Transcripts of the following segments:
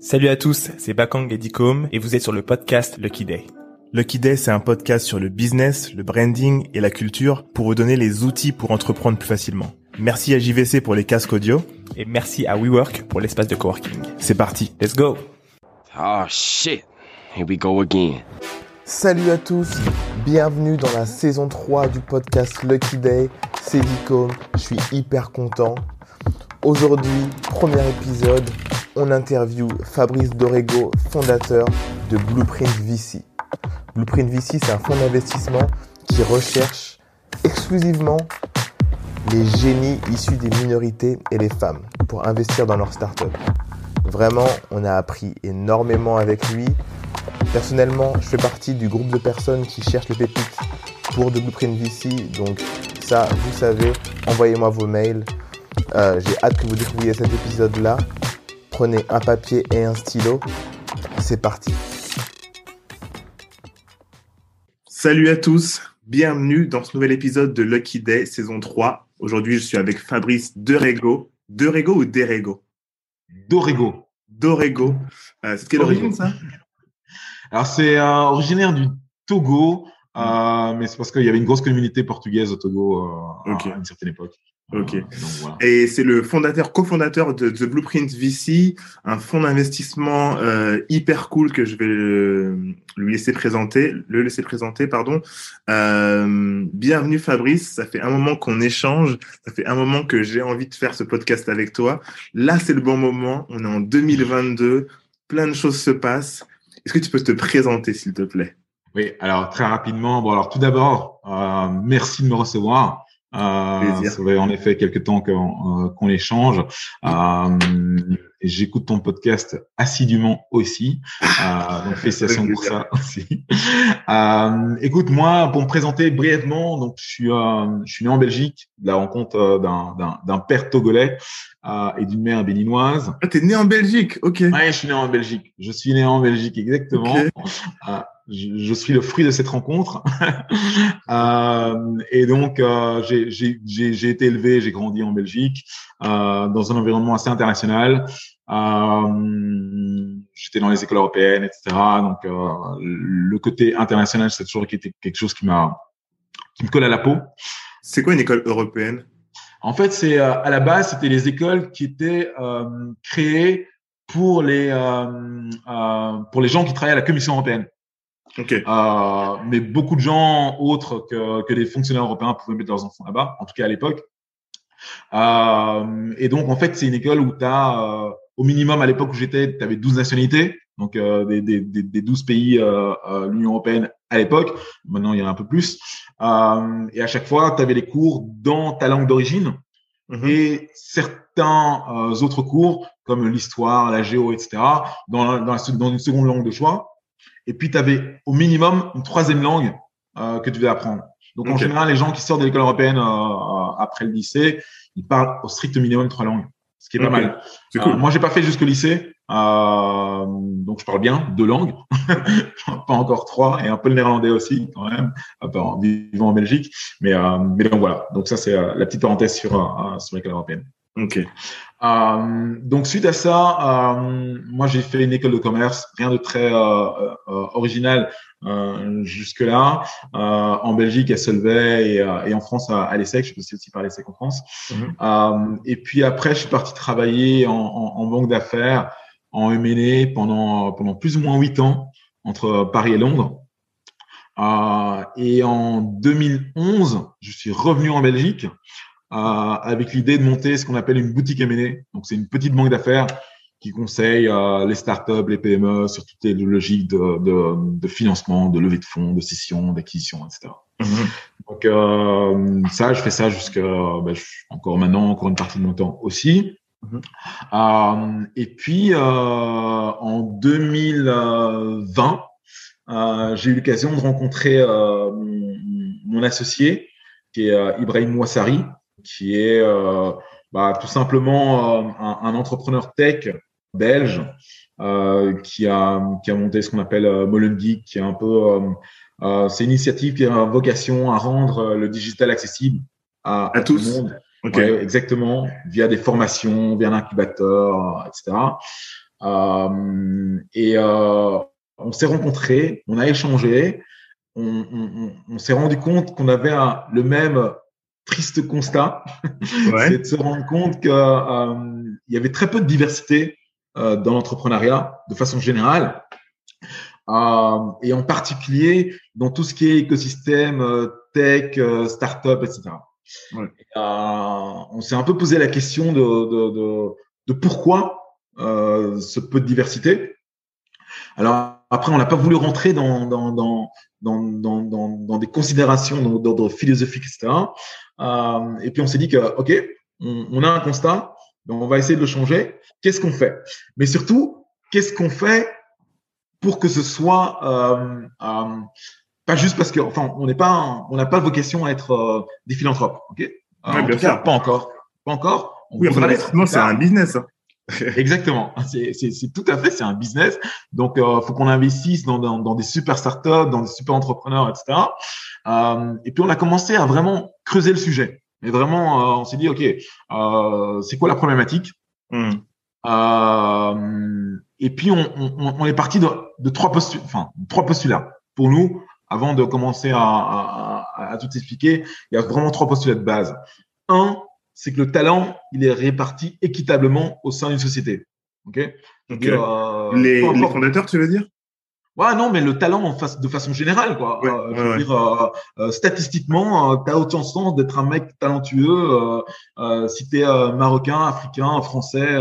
Salut à tous, c'est Bakang Edicom et vous êtes sur le podcast Lucky Day. Lucky Day, c'est un podcast sur le business, le branding et la culture pour vous donner les outils pour entreprendre plus facilement. Merci à JVC pour les casques audio et merci à WeWork pour l'espace de coworking. C'est parti, let's go Oh shit, here we go again. Salut à tous, bienvenue dans la saison 3 du podcast Lucky Day. C'est Dicom, je suis hyper content. Aujourd'hui, premier épisode, on interview Fabrice Dorego, fondateur de Blueprint VC. Blueprint VC, c'est un fonds d'investissement qui recherche exclusivement les génies issus des minorités et les femmes pour investir dans leur start-up. Vraiment, on a appris énormément avec lui. Personnellement, je fais partie du groupe de personnes qui cherchent les pépites pour de Blueprint VC. Donc ça, vous savez, envoyez-moi vos mails. Euh, J'ai hâte que vous découvriez cet épisode-là. Prenez un papier et un stylo. C'est parti. Salut à tous, bienvenue dans ce nouvel épisode de Lucky Day saison 3. Aujourd'hui, je suis avec Fabrice Derego. Derego ou Derego? Dorego. Dorego. Euh, c'est quelle origine ça? Alors c'est euh, originaire du Togo, euh, mais c'est parce qu'il y avait une grosse communauté portugaise au Togo euh, Ok. à une certaine époque. Ok. Donc, voilà. Et c'est le fondateur, cofondateur de The Blueprint VC, un fonds d'investissement euh, hyper cool que je vais lui laisser présenter, le laisser présenter, pardon. Euh, bienvenue Fabrice, ça fait un moment qu'on échange, ça fait un moment que j'ai envie de faire ce podcast avec toi. Là, c'est le bon moment, on est en 2022, plein de choses se passent. Est-ce que tu peux te présenter, s'il te plaît? Oui, alors très rapidement. Bon, alors tout d'abord, euh, merci de me recevoir. Euh, ça fait en effet quelques temps qu'on euh, qu'on échange. Euh, J'écoute ton podcast assidûment aussi. Euh, donc félicitations pour ça aussi. Euh, écoute, moi, pour me présenter brièvement, donc je suis, euh, je suis né en Belgique, de la rencontre euh, d'un- d'un d'un père togolais euh, et d'une mère béninoise. Ah, t'es né en Belgique, ok. Ouais, je suis né en Belgique. Je suis né en Belgique, exactement. Ok. Euh, je, je suis le fruit de cette rencontre. Euh, et donc, euh, j'ai- j'ai j'ai- j'ai été élevé, j'ai grandi en Belgique, euh, dans un environnement assez international. Euh, J'étais dans les écoles européennes, etc. Donc, euh, le côté international, c'est toujours été quelque chose qui m'a qui me colle à la peau. C'est quoi une école européenne? En fait, c'est euh, à la base, c'était les écoles qui étaient euh, créées pour les euh, euh, pour les gens qui travaillaient à la Commission européenne. Ok. Euh, mais beaucoup de gens autres que, que des fonctionnaires européens pouvaient mettre leurs enfants là-bas, en tout cas à l'époque. Euh, et donc, en fait, c'est une école où tu as, au minimum à l'époque où j'étais, tu avais 12 nationalités, donc euh, des, des, des, des 12 pays euh, euh, l'Union européenne à l'époque. Maintenant, il y en a un peu plus. Euh, et à chaque fois, tu avais les cours dans ta langue d'origine Mhm. et certains euh, autres cours comme l'histoire, la géo, etc. dans, la- dans, la- dans une seconde langue de choix. Et puis, tu avais au minimum une troisième langue euh, que tu devais apprendre. Donc, en général, les gens qui sortent de l'école européenne après le lycée, ils parlent au strict minimum trois langues, ce qui est pas mal. C'est cool. moi, j'ai pas fait jusqu'au lycée, euh, donc je parle bien deux langues, pas encore trois, et un peu le néerlandais aussi quand même, en vivant en Belgique. Mais, euh, mais donc voilà. Donc ça, c'est euh, la petite parenthèse sur euh, sur l'école européenne. Ok. Euh, donc suite à ça, euh, moi j'ai fait une école de commerce, rien de très euh, euh, original euh, jusque là. Euh, en Belgique à Solvay et, euh, et en France à, à l'ESSEC, je suis aussi par l'ESSEC en France. Euh, et puis après, je suis parti travailler en, en, en banque d'affaires, en M&A pendant pendant plus ou moins huit ans entre Paris et Londres. Euh, et en 2011, je suis revenu en Belgique euh, avec l'idée de monter ce qu'on appelle une boutique M&A. Donc, c'est une petite banque d'affaires qui conseille euh, les startups, les PME sur toutes les logiques de, de, de financement, de levée de fonds, de scission, d'acquisition, etc. Mhm. Donc euh, ça, je fais ça jusqu'à bah, encore maintenant, encore une partie de mon temps aussi. Mhm. Euh, et puis euh, en 2020, euh, j'ai eu l'occasion de rencontrer euh, mon, mon associé, qui est euh, Ibrahim Ouassari, qui est euh, bah, tout simplement euh, un, un entrepreneur tech belge qui a qui a monté ce qu'on appelle euh, qui est un peu c'est une initiative qui a vocation à rendre le digital accessible à, à, tous. tout le monde. Okay. exactement, via des formations, via un incubateur, etc. et on s'est rencontrés, on a échangé, on, on, on s'est rendu compte qu'on avait un, le même triste constat, ouais. c'est de se rendre compte qu'il euh, y avait très peu de diversité euh, dans l'entrepreneuriat de façon générale, euh, et en particulier dans tout ce qui est écosystème euh, tech, euh, startup, etc. Ouais. on s'est un peu posé la question de, de, de, de pourquoi ce peu de diversité. Alors après, on n'a pas voulu rentrer dans, dans, dans, dans, dans, dans des considérations d'ordre philosophique, etc. Euh, et puis on s'est dit que, OK, on, on, a un constat, donc on va essayer de le changer. Qu'est-ce qu'on fait? Mais surtout, qu'est-ce qu'on fait pour que ce soit euh, euh, pas juste parce que, enfin, on n'est pas, on n'a pas vocation à être euh, des philanthropes, ok? Ouais, En tout cas, pas encore, pas encore. On oui, c'est un business. Hein. Exactement, c'est tout à fait, c'est un business. Donc, euh, faut qu'on investisse dans, dans, dans, des super startups, dans des super entrepreneurs, etc. Euh, et puis, on a commencé à vraiment creuser le sujet. Et vraiment, euh, on s'est dit, ok, euh, c'est quoi la problématique? Mm. Et puis, on, on, on est parti de, de trois postulats, enfin, trois postulats. Pour nous, avant de commencer à, à, à tout expliquer, il y a vraiment trois postulats de base. C'est que le talent, il est réparti équitablement au sein d'une société. Ok? okay. Euh, les, les, fondateurs, tu veux dire? Ouais, non, mais le talent en face, de façon générale, quoi. Ouais, euh, je veux ouais. dire, euh, euh statistiquement, euh, tu as autant de chance d'être un mec talentueux euh, si tu es marocain, africain, français,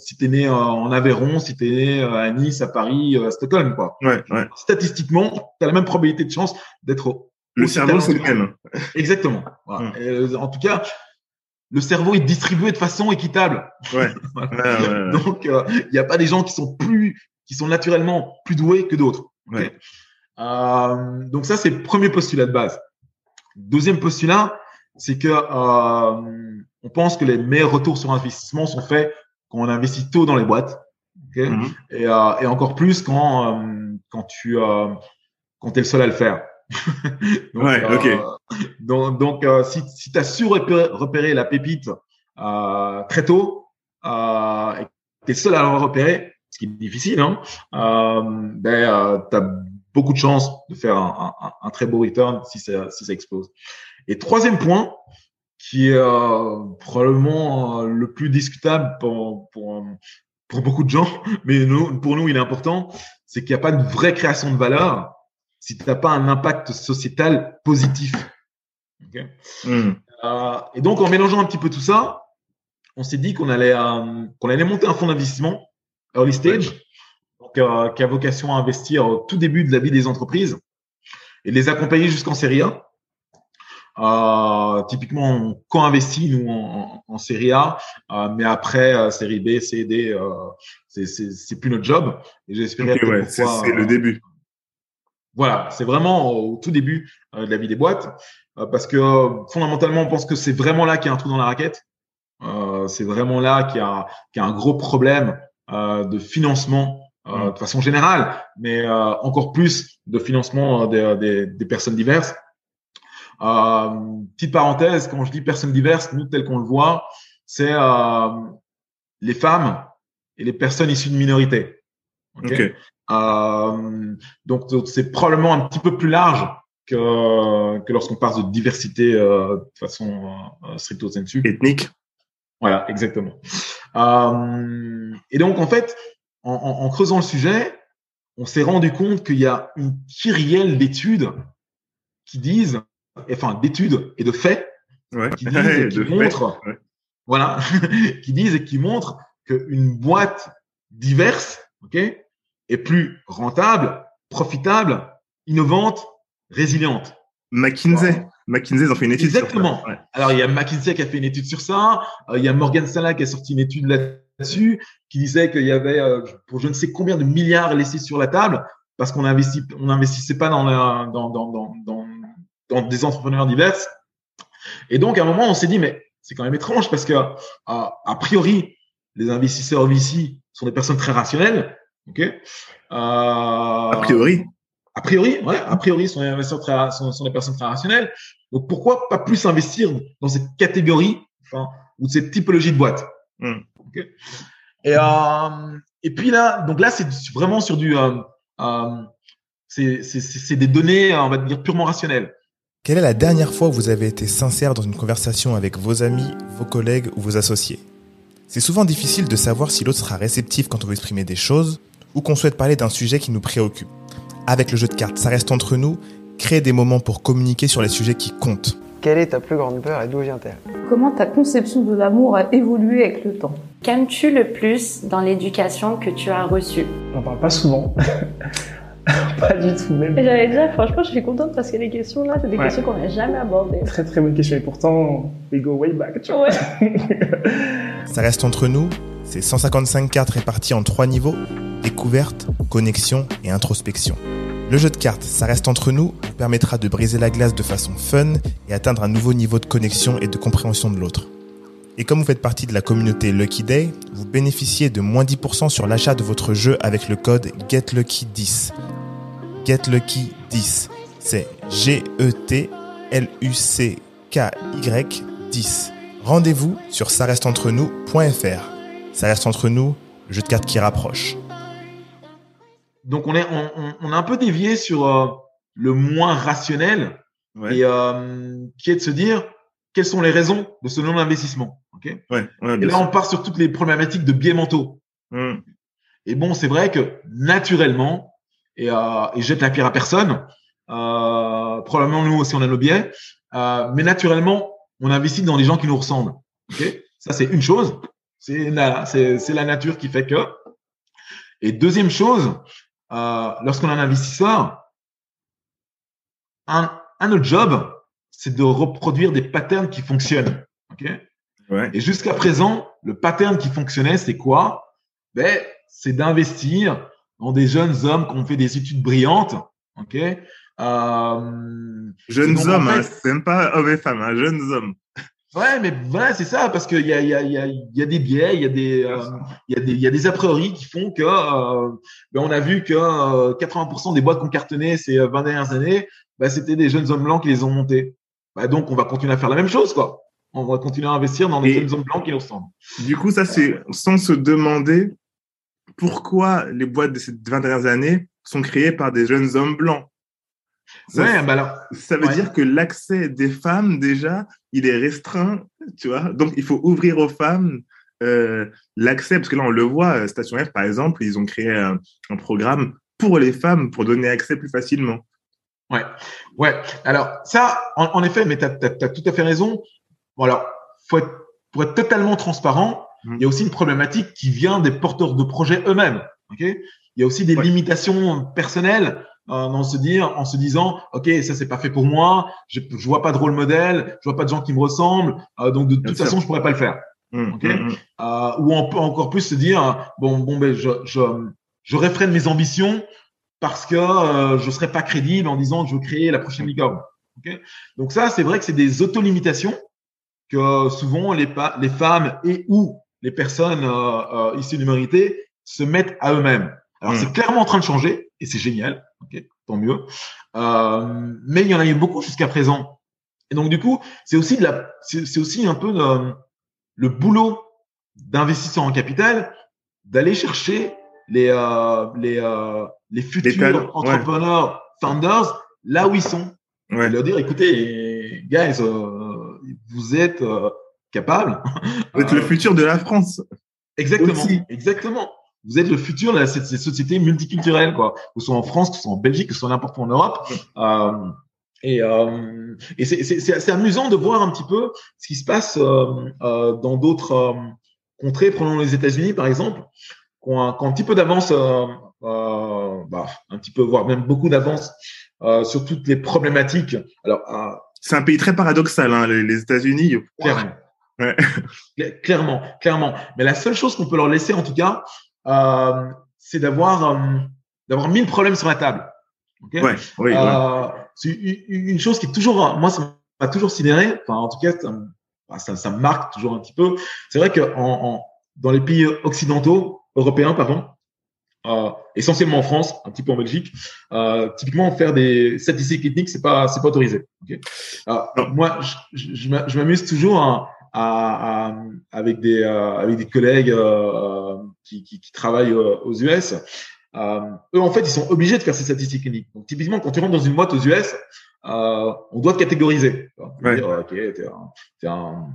si tu es né en Aveyron, si tu es né à Nice, à Paris, à Stockholm, quoi. Ouais, ouais. Statistiquement, tu as la même probabilité de chance d'être le cerveau, c'est le même. Exactement. Voilà. Mmh. Et, en tout cas, le cerveau est distribué de façon équitable. Ouais. ouais, ouais Donc, il euh, n'y a pas des gens qui sont plus, qui sont naturellement plus doués que d'autres. Okay euh, donc ça, c'est le premier postulat de base. Deuxième postulat, c'est que euh, on pense que les meilleurs retours sur investissement sont faits quand on investit tôt dans les boîtes. Okay mmh. et, euh, et, encore plus quand euh, quand tu quand es le seul à le faire. donc, ouais, ok. Euh, donc, donc euh, si, si tu as su repérer, repérer la pépite euh, très tôt euh, et tu es seul à la repérer, ce qui est difficile, hein, ben, tu as beaucoup de chances de faire un, un, un, très beau return si ça, si ça explose. Et troisième point, qui est probablement le plus discutable pour, pour, pour beaucoup de gens, mais nous, pour nous, il est important, c'est qu'il n'y a pas de vraie création de valeur si tu n'as pas un impact sociétal positif. Okay mm. euh, et donc, en mélangeant un petit peu tout ça, on s'est dit qu'on allait, euh, qu'on allait monter un fonds d'investissement early stage, donc, euh, qui a vocation à investir au tout début de la vie des entreprises et les accompagner jusqu'en série A. Euh, typiquement, on co-investit nous en, en, en, série A, euh, mais après euh, série B, C, D, c'est plus notre job. Et j'espère okay, ouais, c'est le début. Voilà, c'est vraiment au tout début euh, de la vie des boîtes, euh, parce que euh, fondamentalement, on pense que c'est vraiment là qu'il y a un trou dans la raquette. c'est vraiment là qu'il y, a, qu'il y a un gros problème de financement mm. de façon générale, mais encore plus de financement des, des, des personnes diverses. petite parenthèse, quand je dis personnes diverses, nous, tel qu'on le voit, c'est les femmes et les personnes issues de minorités. Okay okay. Euh, donc, c'est probablement un petit peu plus large que, que lorsqu'on parle de diversité euh, de façon euh, stricto sensu. Ethnique. Voilà, exactement. Euh, et donc, en fait, en, en, en, creusant le sujet, on s'est rendu compte qu'il y a une kyrielle d'études qui disent, enfin, d'études et de faits, ouais. qui disent et qui montrent, ouais. voilà, qui disent et qui montrent qu'une boîte diverse, ok, est plus rentable, profitable, innovante, résiliente. McKinsey. McKinsey, ils ont fait une étude Exactement. sur ça. Ouais. Alors, il y a McKinsey qui a fait une étude sur ça. Euh, il y a Morgan Stanley qui a sorti une étude là-dessus, qui disait qu'il y avait, euh, pour je ne sais combien de milliards laissés sur la table, parce qu'on investit, on n'investissait pas dans, la, dans, dans, dans, dans, dans des entrepreneurs diverses. Et donc, à un moment, on s'est dit, mais c'est quand même étrange parce que, euh, a priori, les investisseurs VC sont des personnes très rationnelles. Ok. Euh, a priori. A priori, ouais. A priori, sont des investisseurs très, sont, sont des personnes très rationnelles. Donc pourquoi pas plus investir dans cette catégorie, enfin, ou cette typologie de boîte? Hmm. Et euh, et puis là, donc là, c'est vraiment sur du, euh, euh, c'est des données, on va dire purement rationnelles. Quelle est la dernière fois où vous avez été sincère dans une conversation avec vos amis, vos collègues ou vos associés? C'est souvent difficile de savoir si l'autre sera réceptif quand on veut exprimer des choses ou qu'on souhaite parler d'un sujet qui nous préoccupe. Avec le jeu de cartes, ça reste entre nous, créer des moments pour communiquer sur les sujets qui comptent. Quelle est ta plus grande peur et d'où vient-elle? Comment ta conception de l'amour a évolué avec le temps? Qu'aimes-tu le plus dans l'éducation que tu as reçue? On n'en parle pas souvent. pas du tout même. J'allais dire, franchement, je suis contente parce que les questions là, c'est des Ouais. questions qu'on n'a jamais abordées. Très très bonne question et pourtant, we go way back. Tu vois. Ouais. Ça reste entre nous, c'est 155 cartes réparties en trois niveaux, découverte, connexion et introspection. Le jeu de cartes, ça reste entre nous, vous permettra de briser la glace de façon fun et atteindre un nouveau niveau de connexion et de compréhension de l'autre. Et comme vous faites partie de la communauté Lucky Day, vous bénéficiez de moins 10% sur l'achat de votre jeu avec le code GetLucky10. GetLucky10, c'est G-E-T-L-U-C-K-Y 10. Rendez-vous sur ça reste entre nous.fr. Ça reste entre nous, le jeu de cartes qui rapproche. Donc on est, on, on, on a un peu dévié sur euh, le moins rationnel Ouais. et euh, qui est de se dire quelles sont les raisons de ce non-investissement. Ok? Et Ouais. ouais, bien là, on part sur toutes les problématiques de biais mentaux. Hmm. Et bon, c'est vrai que naturellement, et, euh, et je jette la pierre à personne, euh, probablement nous aussi on a nos biais, euh, mais naturellement, on investit dans des gens qui nous ressemblent. Ok? Ça, c'est une chose. C'est la, la nature qui fait que. Et deuxième chose, euh, lorsqu'on a un investisseur, un, un autre job, c'est de reproduire des patterns qui fonctionnent. Ok? Ouais. et jusqu'à présent, le pattern qui fonctionnait, c'est quoi? Ben, c'est d'investir dans des jeunes hommes qui ont fait des études brillantes, ok? Euh, Jeunes en hommes, fait- hein, c'est même pas hommes et femmes, hein, jeunes hommes. Ouais, mais voilà, c'est ça, parce qu'il y a, il y, a, il y, a, y a des biais, il y a des, euh, il y a des, y a des a priori qui font que, euh, ben, on a vu que euh, 80% des boîtes qui ont cartonné ces euh, 20 dernières années, ben, c'était des jeunes hommes blancs qui les ont montés. Ben, donc, on va continuer à faire la même chose, quoi. On va continuer à investir dans des Et- jeunes hommes blancs qui nous ressemblent. Du coup, ça, c'est sans se demander pourquoi les boîtes de ces 20 dernières années sont créées par des jeunes hommes blancs. Ça, Ouais, ben alors, ça veut ouais. dire que l'accès des femmes, déjà, il est restreint, tu vois. Donc, il faut ouvrir aux femmes euh, l'accès, parce que là, on le voit, euh, Station F, par exemple, ils ont créé un, un programme pour les femmes, pour donner accès plus facilement. Ouais, alors ça, en, en effet, mais tu as, tout à fait raison. Bon, alors, faut être, pour être totalement transparent, Mhm. il y a aussi une problématique qui vient des porteurs de projets eux-mêmes. ok? Il y a aussi des Ouais. limitations personnelles dans se dire, en se disant, ok, ça c'est pas fait pour moi, je, je vois pas de rôle modèle, je vois pas de gens qui me ressemblent, euh, donc de, toute sûr. façon je pourrais pas le faire. Ok. hum, hum. Euh, ou on peut encore plus se dire, bon, bon, ben je, je, je réfrène mes ambitions parce que euh, je serai pas crédible en disant que je veux créer la prochaine licorne. ok Donc ça, c'est vrai que c'est des auto-limitations que souvent les, femmes et ou les personnes euh, euh, issues de minorité se mettent à eux-mêmes. Alors c'est clairement en train de changer et c'est génial, ok, tant mieux. Euh, mais il y en a eu beaucoup jusqu'à présent. Et donc du coup, c'est aussi de la, c'est aussi un peu de- le boulot d'investisseur en capital d'aller chercher les les les, euh, les futurs talents, ouais. entrepreneurs, founders là où ils sont Ouais. et leur dire écoutez guys euh, vous êtes euh, capables Vous êtes le Euh, futur de la France. exactement aussi. exactement vous êtes le futur de cette, cette société multiculturelle quoi que ce soit en France que ce soit en Belgique que ce soit n'importe où en Europe euh, et, euh, et c'est- c'est c'est assez amusant de voir un petit peu ce qui se passe euh, euh, dans d'autres euh, contrées prenons les États-Unis par exemple qui ont un, qui ont un petit peu d'avance euh, bah, un petit peu voire même beaucoup d'avance euh, sur toutes les problématiques alors euh, C'est un pays très paradoxal, hein, les, les États-Unis. Clairement. Ouais. Cla- Clairement, clairement. Mais la seule chose qu'on peut leur laisser, en tout cas, euh, c'est d'avoir euh, d'avoir mis le problème sur la table. Ok? Ouais, oui, ouais. Euh, C'est une, chose qui est toujours, moi, ça m'a toujours sidéré. Enfin, en tout cas, ça, ça, ça me marque toujours un petit peu. C'est vrai que en, en- dans les pays occidentaux, européens, pardon, euh, essentiellement en France, un petit peu en Belgique. Euh, typiquement, faire des statistiques ethniques, c'est pas, c'est pas autorisé. Okay moi, je, je, je m'amuse toujours à, à, à, avec des, euh, avec des collègues euh, qui, qui, qui, travaillent aux US. Euh, eux, en fait, ils sont obligés de faire ces statistiques ethniques. Donc, typiquement, quand tu rentres dans une boîte aux US, on doit te catégoriser. Ouais. Dire, ok, t'es un, es un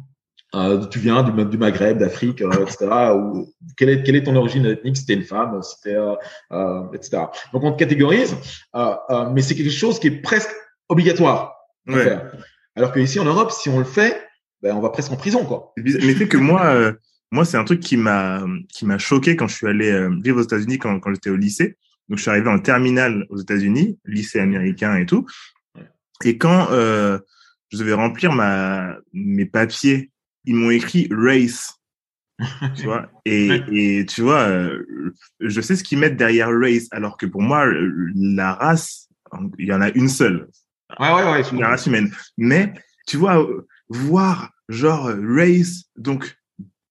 euh, tu viens du, du Maghreb, d'Afrique, euh, etc. Ou quelle est, quelle est ton origine ethnique Si t'es une femme, si t'es, euh, euh etc. Donc on te catégorise, mais c'est quelque chose qui est presque obligatoire à ouais. faire. Alors que ici en Europe, si on le fait, ben, on va presque en prison, quoi. Mais c'est que moi, moi c'est un truc qui m'a qui m'a choqué quand je suis allé vivre aux États-Unis quand, quand j'étais au lycée. Donc je suis arrivé en terminale aux États-Unis, lycée américain et tout. Et quand je devais remplir ma mes papiers ils m'ont écrit race. tu vois? Et, et tu vois euh, je sais ce qu'ils mettent derrière race alors que pour moi la race il y en a une seule ouais ouais ouais la race humaine mais tu vois voir genre race donc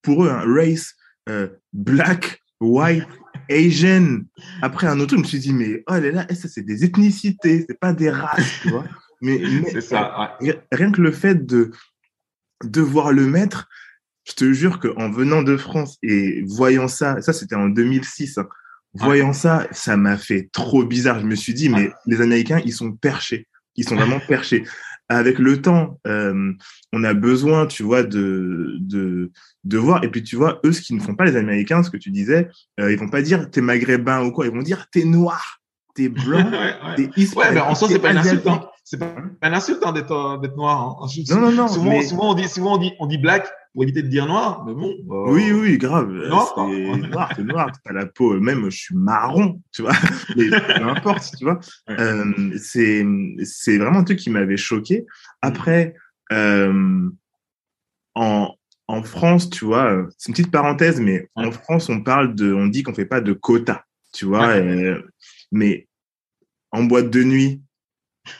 pour eux hein, race euh, black white Asian. Après un autre je me suis dit mais oh là là ça c'est des ethnicités? C'est pas des races tu vois? Mais, rien que le fait de devoir le mettre, je te jure qu'en venant de France et voyant ça, ça c'était en 2006, hein, voyant ça, ça m'a fait trop bizarre. Je me suis dit, mais les Américains, ils sont perchés. Ils sont vraiment perchés. Avec le temps, euh, on a besoin, tu vois, de, de, de voir. Et puis, tu vois, eux, ce qu'ils ne font pas, les Américains, ce que tu disais, euh, ils vont pas dire t'es maghrébin ou quoi. Ils vont dire t'es noir, t'es blanc, t'es hispanique. Ouais, mais en soi, c'est pas une insulte. Hein c'est pas un insulte hein, d'être euh, d'être noir. Hein. Non non non. Souvent, souvent on dit souvent on dit on dit black pour éviter de dire noir, mais bon. Euh, oui oui grave. Noir, c'est noir, c'est noir. T'as la peau même je suis marron, tu vois. Mais peu importe, tu vois. Euh, c'est c'est vraiment un truc qui m'avait choqué. Après euh, en en France, tu vois, c'est une petite parenthèse, mais en France, on parle de, on dit qu'on fait pas de quotas, tu vois, mais en boîte de nuit,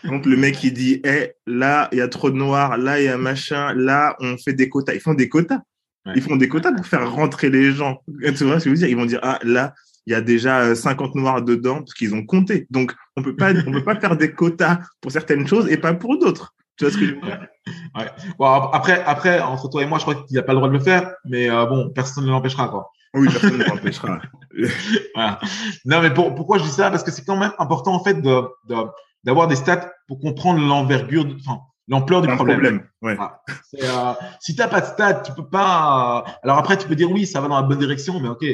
donc le mec il dit, eh, là il y a trop de noirs, là il y a machin, là on fait des quotas. Ils font des quotas. Ils font des quotas pour faire rentrer les gens. Tu vois ce que je veux dire? Ils vont dire, ah là il y a déjà 50 euh, noirs dedans parce qu'ils ont compté. Donc on peut pas, on peut pas faire des quotas pour certaines choses et pas pour d'autres. Tu vois ce que je veux dire? Ouais. Bon, après, après, entre toi et moi, je crois qu'il a pas le droit de le faire, mais euh, bon, personne ne l'empêchera, quoi. Oui, personne ne l'empêchera. voilà. Non, mais pour, pourquoi je dis ça? Parce que c'est quand même important, en fait, de, de d'avoir des stats pour comprendre l'envergure, enfin, l'ampleur du problème. problème ouais. euh, si t'as pas de stats, tu peux pas. Alors après, tu peux dire oui, ça va dans la bonne direction, mais ok,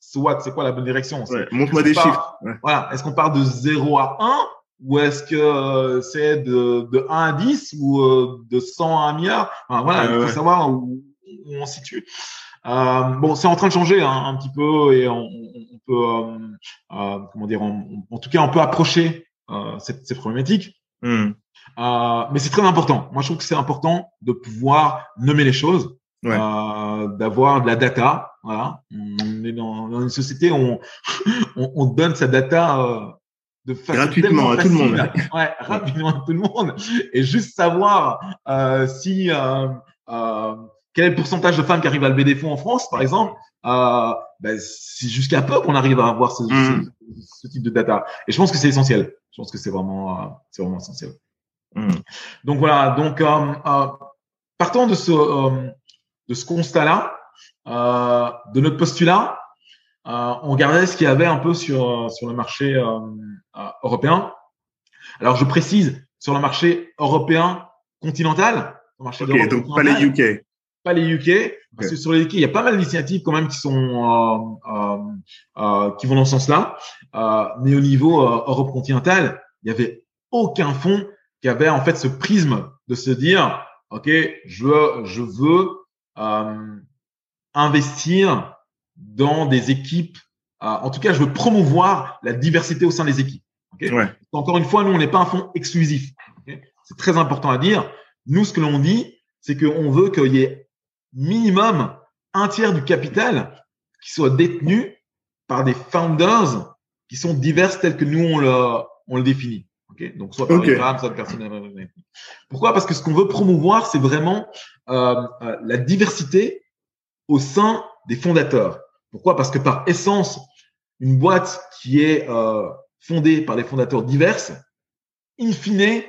soit c'est quoi la bonne direction? Ouais, Montre-moi des chiffres. Voilà, est-ce qu'on part de 0 à 1 ou est-ce que euh, c'est de, de 1 à 10 ou euh, de 100 à 1 milliard? Enfin, Voilà, il faut savoir où, où, on se situe. Euh, bon, c'est en train de changer hein, un petit peu et on, on peut, euh, comment dire, en tout cas, on peut approcher euh, cette, cette, problématique. Hmm. Euh, mais c'est très important. Moi, je trouve que c'est important de pouvoir nommer les choses, ouais. euh, d'avoir de la data. Voilà. On est dans, dans une société où on, on, on donne sa data euh, de façon gratuitement à tout le monde. Ouais, rapidement à tout le monde. Et juste savoir euh, si euh, euh, quel est le pourcentage de femmes qui arrivent à lever des fonds en France, par exemple. Euh, ben, c'est jusqu'à peu qu'on arrive à avoir ce, mm. ce, ce, type de data. Et je pense que c'est essentiel. Je pense que c'est vraiment, euh, c'est vraiment essentiel. Mm. Donc voilà. Donc euh, euh partant de ce euh, de ce constat-là, de notre postulat, on regardait ce qu'il y avait un peu sur sur le marché européen. Alors je précise sur le marché européen continental, le marché okay, donc pas les UK pas les UK, parce que sur les UK, il y a pas mal d'initiatives quand même qui sont euh, euh, euh, qui vont dans ce sens-là. Euh, mais au niveau euh, Europe continentale, il y avait aucun fonds qui avait en fait ce prisme de se dire, ok, je veux, je veux euh, investir dans des équipes. en tout cas, je veux promouvoir la diversité au sein des équipes. Okay ouais. Encore une fois, nous, on n'est pas un fonds exclusif. Okay C'est très important à dire. Nous, ce que l'on dit, c'est qu'on veut qu'il y ait minimum un tiers du capital qui soit détenu par des founders qui sont diverses telles que nous on le, on le définit. Okay Donc soit par okay. soit par personne. Pourquoi? Parce que ce qu'on veut promouvoir, c'est vraiment euh, euh, la diversité au sein des fondateurs. Pourquoi? Parce que par essence, une boîte qui est euh, fondée par des fondateurs divers, in fine,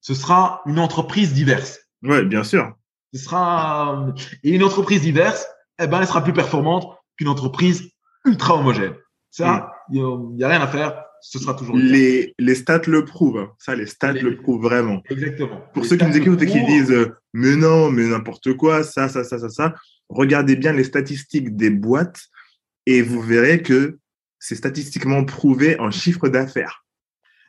ce sera une entreprise diverse. Ouais, bien sûr. Ce sera et une entreprise diverse, eh ben, elle sera plus performante qu'une entreprise ultra homogène. Ça, il n'y a, rien à faire. Ce sera toujours. Les, les stats le prouvent. hein. Ça, les stats Les- le prouvent vraiment. Exactement. Pour Les ceux qui nous écoutent et qui disent euh, mais non, mais n'importe quoi, ça, ça, ça, ça, ça, regardez bien les statistiques des boîtes et vous verrez que c'est statistiquement prouvé en chiffre d'affaires.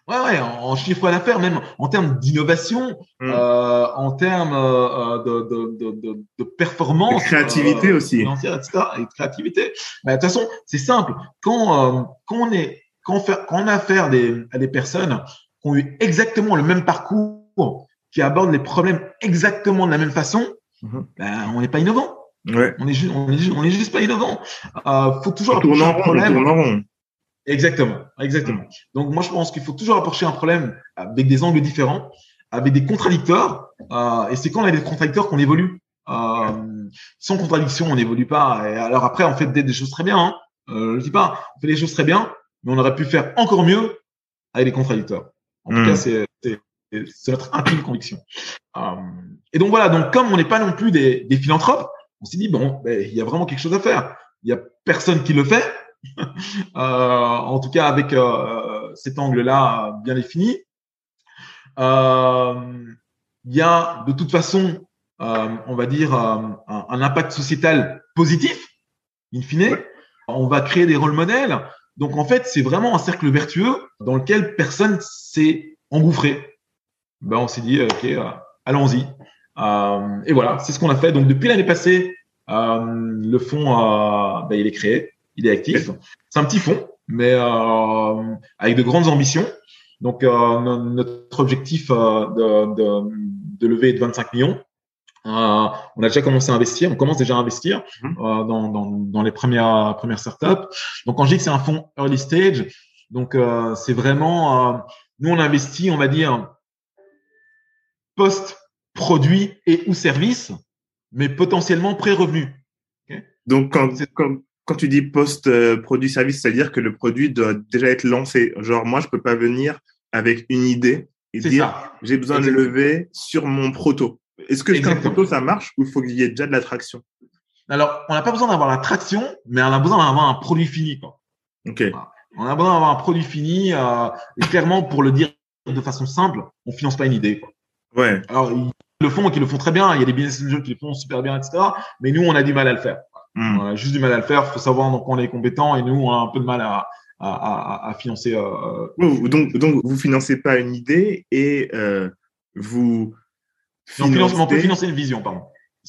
Ouais, ouais, en, en chiffre d'affaires, même en termes d'innovation, Mm. euh, en termes euh, de, de, de, de, de performance, De créativité euh, aussi. financière, etc., et de créativité. Mais de toute façon, c'est simple. Quand, euh, quand on est, quand on, fait, quand on a affaire des, à des personnes qui ont eu exactement le même parcours, qui abordent les problèmes exactement de la même façon, Mhm. ben, on n'est pas innovant. Ouais. On est juste, on est, on est juste pas innovant. Euh, faut toujours On tourne en rond, Exactement, exactement. Donc moi je pense qu'il faut toujours approcher un problème avec des angles différents, avec des contradicteurs, euh, et c'est quand on a des contradicteurs qu'on évolue. Euh, sans contradiction, on n'évolue pas. Et alors après, on fait des, des choses très bien. Hein. Euh, je dis pas, on fait des choses très bien, mais on aurait pu faire encore mieux avec des contradicteurs. En tout Mm. cas, c'est notre intime conviction. Euh, et donc voilà, donc comme on n'est pas non plus des, des philanthropes, on s'est dit bon, ben, il y a vraiment quelque chose à faire. Il y a personne qui le fait. Euh, en tout cas avec euh, cet angle-là bien défini. Euh, Il y a de toute façon, euh, on va dire, un, un impact sociétal positif, in fine. Ouais. On va créer des rôles modèles. Donc en fait, c'est vraiment un cercle vertueux dans lequel personne s'est engouffré. Ben, on s'est dit, ok, euh, allons-y. Euh, et voilà, c'est ce qu'on a fait. Donc depuis l'année passée, euh, le fonds, ben, il est créé, il est actif. C'est un petit fonds, mais euh, avec de grandes ambitions. Donc, euh, no- notre objectif euh, de, de, de lever est de 25 millions. On a déjà commencé à investir, on commence déjà à investir Mhm. dans, dans, dans les premières premières startups. Donc, quand je dis que c'est un fonds early stage, donc c'est vraiment nous on investit, on va dire post produit et ou service, mais potentiellement pré-revenu. Donc, quand, quand tu dis post-produit-service, c'est-à-dire que le produit doit déjà être lancé. Genre, moi, je peux pas venir avec une idée et dire j'ai besoin de lever sur mon proto. Est-ce que Exactement. proto, ça marche ou il faut qu'il y ait déjà de la traction Alors, on n'a pas besoin d'avoir la traction, mais on a besoin d'avoir un produit fini. Quoi. Ok. On a besoin d'avoir un produit fini. Euh, et clairement, pour le dire de façon simple, on finance pas une idée. Quoi. Ouais. Alors, ils le font et qu'ils le font très bien. Il y a des business angels qui le font super bien, etc. Mais nous, on a du mal à le faire. On a juste du mal à le faire. Il faut savoir donc on est compétent et nous, on a un peu de mal à, à, à, à financer. Euh, Oh, donc, donc, vous financez pas une idée et euh, vous non, on finance- mais on peut financez- financer une vision, pardon.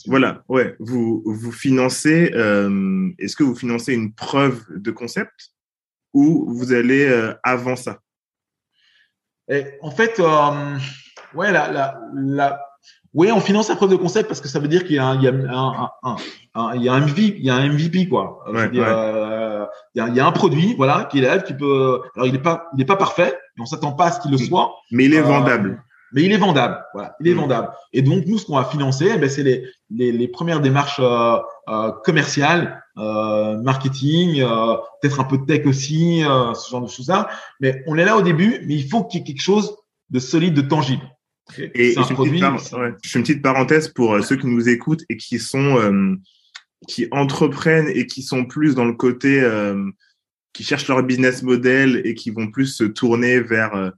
Voilà, ouais. Vous, vous financez, euh, est-ce que vous financez une preuve de concept ou vous allez euh, avant ça? Et en fait, euh, ouais, la, la, la, ouais, on finance la preuve de concept parce que ça veut dire qu'il y a un, il y a un, un, un- un- il y a un MVP, il y a un MVP quoi. Euh, Ouais, dire, euh, il, y a, il y a un produit, voilà, qui est là, qui peut. Alors, il n'est pas, il est pas parfait, et on s'attend pas à ce qu'il le soit. Mais il est Euh, vendable. Mais il est vendable, voilà, il est Mm. vendable. Et donc nous, ce qu'on va financer, eh ben, c'est les, les, les premières démarches euh, euh, commerciales, euh, marketing, euh, peut-être un peu de tech aussi, euh, ce genre de choses-là. Mais on est là au début, mais il faut qu'il y ait quelque chose de solide, de tangible. Et, je, fais une produit. petite par- ouais, je fais une petite parenthèse pour euh, ceux qui nous écoutent et qui sont euh, qui entreprennent et qui sont plus dans le côté euh, qui cherchent leur business model et qui vont plus se tourner vers euh,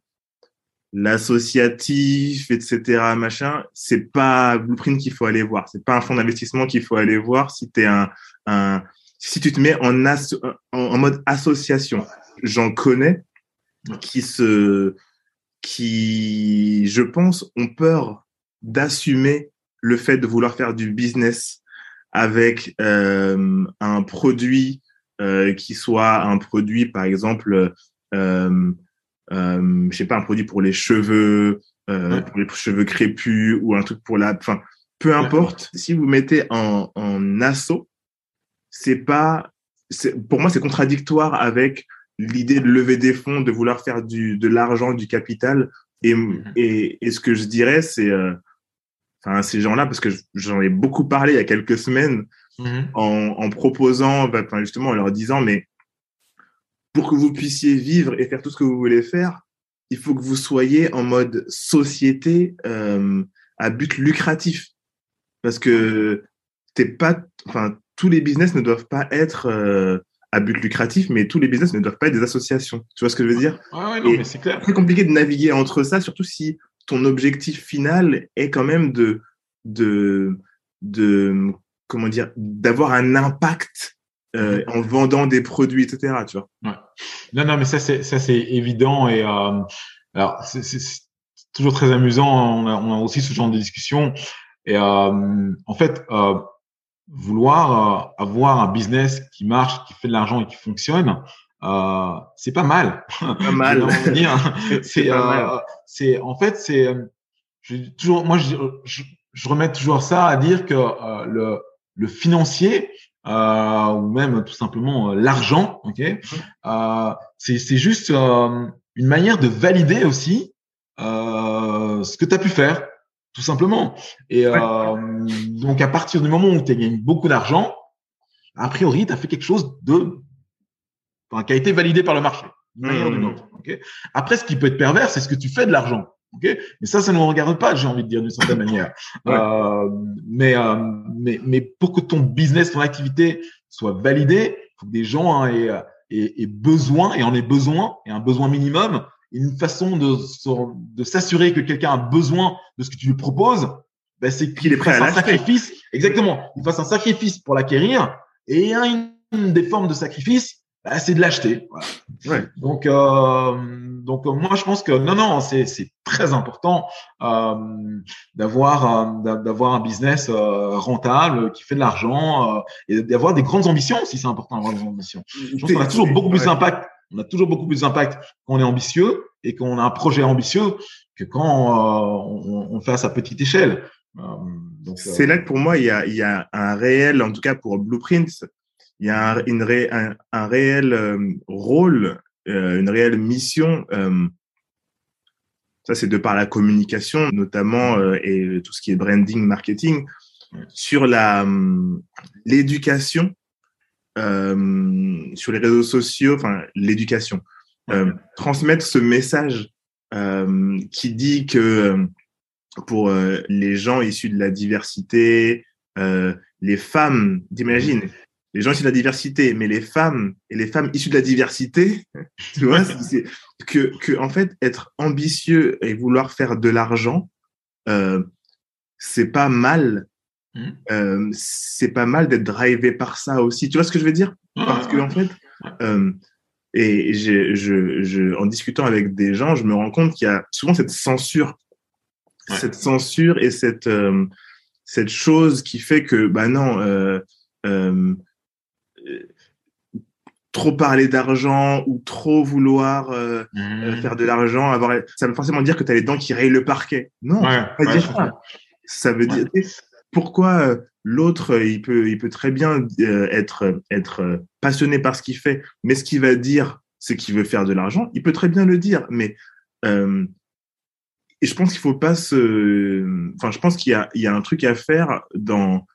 l'associatif, etc. Machin, c'est pas Blueprint qu'il faut aller voir. C'est pas un fonds d'investissement qu'il faut aller voir si t'es un, un si tu te mets en, asso- en, en mode association. J'en connais qui se qui, je pense, ont peur d'assumer le fait de vouloir faire du business avec euh, un produit euh, qui soit un produit, par exemple, euh, euh, je sais pas, un produit pour les cheveux, euh, Ouais. pour les cheveux crépus ou un truc pour la, enfin, peu importe. Si vous mettez en, en assaut, c'est pas, pour moi, c'est contradictoire avec l'idée de lever des fonds, de vouloir faire du, de l'argent, du capital. Et, et, et ce que je dirais, c'est, euh, enfin, ces gens-là, parce que j'en ai beaucoup parlé il y a quelques semaines, Mhm. en, en proposant, bah, justement, en leur disant, mais pour que vous puissiez vivre et faire tout ce que vous voulez faire, il faut que vous soyez en mode société euh, à but lucratif. Parce que t'es pas, enfin, tous les business ne doivent pas être euh, à but lucratif, mais tous les business ne doivent pas être des associations. Tu vois ce que je veux dire? Ouais, ouais, non, Et- mais c'est clair. C'est très compliqué de naviguer entre ça, surtout si ton objectif final est quand même de, de, de comment dire, d'avoir un impact euh, en vendant des produits, etc. Tu vois. Non, non, mais ça, c'est, ça, c'est évident. Et euh, alors, c'est, c'est- c'est toujours très amusant. On a, on a aussi ce genre de discussion. Et euh, en fait, euh, vouloir euh, avoir un business qui marche, qui fait de l'argent et qui fonctionne, euh, c'est pas mal. Pas mal. Dire. C'est euh, c'est, en fait, c'est, euh, je, toujours, moi, je, je, je remets toujours ça à dire que euh, le, le financier euh, ou même tout simplement l'argent, ok, euh, c'est, c'est juste euh, une manière de valider aussi euh, ce que tu as pu faire, tout simplement. Et euh, donc, à partir du moment où tu gagné beaucoup d'argent, a priori, tu as fait quelque chose de, enfin, qui a été validé par le marché, d'une manière ou d'une autre. ok? Ce qui peut être pervers, c'est ce que tu fais de l'argent. mais ça, ça ne nous regarde pas, j'ai envie de dire d'une certaine manière. Ouais. Euh, mais, euh, mais, mais pour que ton business, ton activité soit validée, il faut que des gens hein, aient, aient- aient besoin et en aient besoin, et un besoin minimum, une façon de, de s'assurer que quelqu'un a besoin de ce que tu lui proposes, ben, c'est Qu'il est prêt fasse à un sacrifice. Exactement. Il fasse un sacrifice pour l'acquérir. Et une, une des formes de sacrifice, ben, c'est de l'acheter. Voilà. Ouais. Donc, euh, donc euh, moi je pense que non, non, c'est c'est très important euh, d'avoir d'a- d'avoir un business euh, rentable qui fait de l'argent euh, et d'avoir des grandes ambitions aussi. C'est important d'avoir des ambitions. Je pense qu'on a toujours beaucoup plus d'impact. On a toujours beaucoup plus d'impact quand on est ambitieux et quand on a un projet ambitieux que quand euh, on, on fait à sa petite échelle. Euh, euh, C'est là que pour moi, il y a, il y a un réel, en tout cas pour Blueprints, il y a un, une ré- un, un réel rôle, une réelle mission. ça, c'est de par la communication, notamment, et tout ce qui est branding, marketing, sur la hum, l'éducation, euh, sur les réseaux sociaux, enfin l'éducation, euh, transmettre ce message euh, qui dit que pour les gens issus de la diversité, les femmes, t'imagines, les gens issus de la diversité, mais les femmes et les femmes issues de la diversité, tu vois, c'est- que, que en fait être ambitieux et vouloir faire de l'argent, c'est pas mal. Mhm. Euh, c'est pas mal d'être drivé par ça aussi. Tu vois ce que je veux dire? Parce que en fait, euh, et je, je, en discutant avec des gens, je me rends compte qu'il y a souvent cette censure, Ouais. cette censure et cette euh, cette chose qui fait que bah non, trop parler d'argent ou trop vouloir euh, Mhm. faire de l'argent, avoir, ça veut forcément dire que tu as les dents qui rayent le parquet. Non, Ouais, ça veut pas ouais, dire ça. Ça veut dire pourquoi euh, l'autre euh, il peut il peut très bien euh, être être passionné par ce qu'il fait, mais ce qu'il va dire c'est qu'il veut faire de l'argent. Il peut très bien le dire, mais euh, et je pense qu'il faut pas se, enfin je pense qu'il y a il y a un truc à faire dans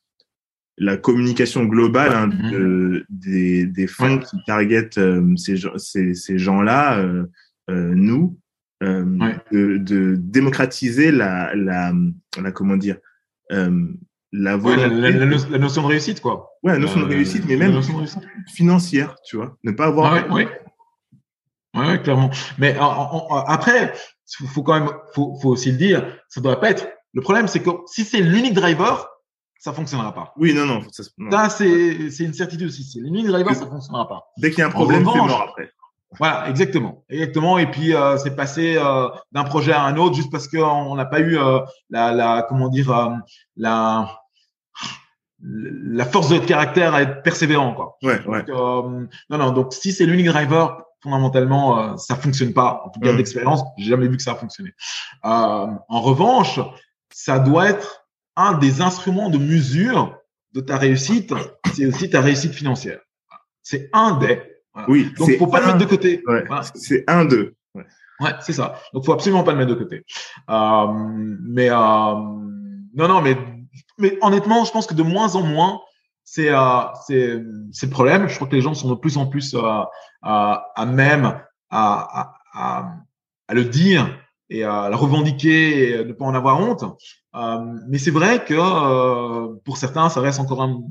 la communication globale hein, de, des, des fonds Ouais. qui targetent euh, ces, ces, ces gens-là, euh, nous, Ouais. de, de démocratiser la, la, la comment dire, la Ouais, volonté, la, la- la no- la notion de réussite, quoi. ouais, la notion de Euh, réussite, mais même réussite. financière, tu vois, ne pas avoir. Ah ouais, ouais. Clairement. Mais en- en- en- après, faut, faut quand même, faut, faut aussi le dire, ça doit pas être. Le problème, c'est que si c'est l'unique driver, ça fonctionnera pas. Oui, non, non, ça- non. Ça, c'est, c'est une certitude aussi. C'est l'unique driver, ça fonctionnera pas. Dès qu'il y a un problème, c'est mort après. Voilà, exactement, exactement. Et puis euh, c'est passé euh, d'un projet à un autre juste parce qu'on n'a pas eu euh, la, la, comment dire, euh, la, la force de caractère à être persévérant, quoi. Ouais, ouais. Donc, euh, non, non. Donc, si c'est l'unique driver, fondamentalement, euh, ça fonctionne pas. En tout cas, Mm. d'expérience, j'ai jamais vu que ça a fonctionné. Euh, en revanche, ça doit être un des instruments de mesure de ta réussite. C'est aussi ta réussite financière. C'est un des. Voilà. Oui, Donc, faut pas le mettre de côté. Ouais, Voilà. c'est un d'eux. Ouais. Ouais, c'est ça. Donc, faut absolument pas le mettre de côté. Euh, mais euh, non, non, mais mais honnêtement, je pense que de moins en moins, c'est euh, le problème. Je crois que les gens sont de plus en plus euh, à, à même à, à, à, le dire et à le revendiquer et ne pas en avoir honte. Euh, mais c'est vrai que euh, pour certains, ça reste encore un.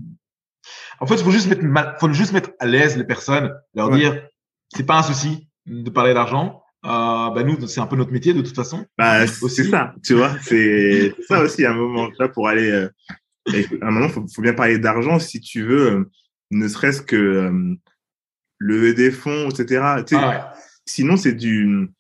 En fait, il faut juste mettre, faut juste mettre à l'aise les personnes, leur dire, c'est pas un souci de parler d'argent. Euh, bah nous, c'est un peu notre métier de toute façon. Bah, c'est ça, tu vois, c'est ça aussi un moment là pour aller. Euh, à un moment, faut, faut bien parler d'argent si tu veux, euh, ne serait-ce que euh, lever des fonds, etc. Tu sais, Ah Sinon, c'est du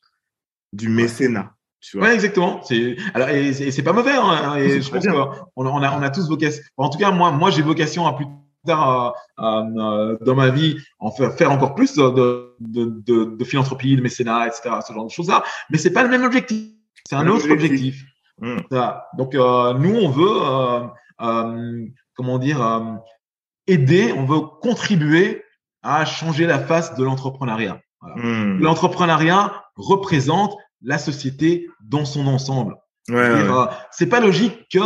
du mécénat. Tu vois. Ouais, exactement. C'est alors et c'est c'est pas mauvais. Hein, et je pense qu'on a, on a on a tous vocation. En tout cas, moi moi j'ai vocation à plus euh, euh, dans ma vie en faire, encore plus de de, de de philanthropie, de mécénat, etc. Ce genre de choses là. Mais c'est pas le même objectif. C'est un autre objectif. Ça. Donc euh, nous on veut euh, euh, comment dire euh, aider, on veut contribuer à changer la face de l'entrepreneuriat. Voilà. Hum. L'entrepreneuriat représente la société dans son ensemble. Ouais, ouais, euh, C'est pas logique que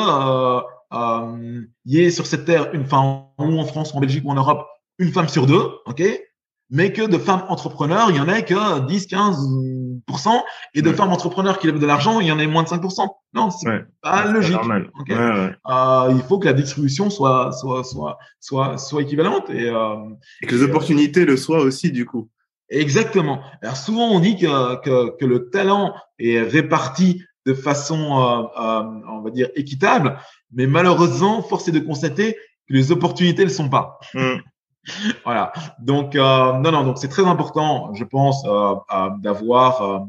euh, euh, y ait sur cette terre une femme ou en France, ou en Belgique ou en Europe une femme sur deux, ok, mais que de femmes entrepreneurs il y en ait que 10, 15% et de Ouais. femmes entrepreneurs qui lèvent de l'argent il y en ait moins de 5% Non, c'est Ouais. pas logique. Ouais. Euh, il faut que la distribution soit soit soit soit soit équivalente et euh, Et que les opportunités le soient aussi, du coup. Exactement. Alors souvent on dit que, que, que le talent est réparti de façon, euh, euh, on va dire, équitable, mais malheureusement, force est de constater que les opportunités ne le sont pas. Hum. Voilà. Donc euh, non, non. Donc c'est très important, je pense, d'avoir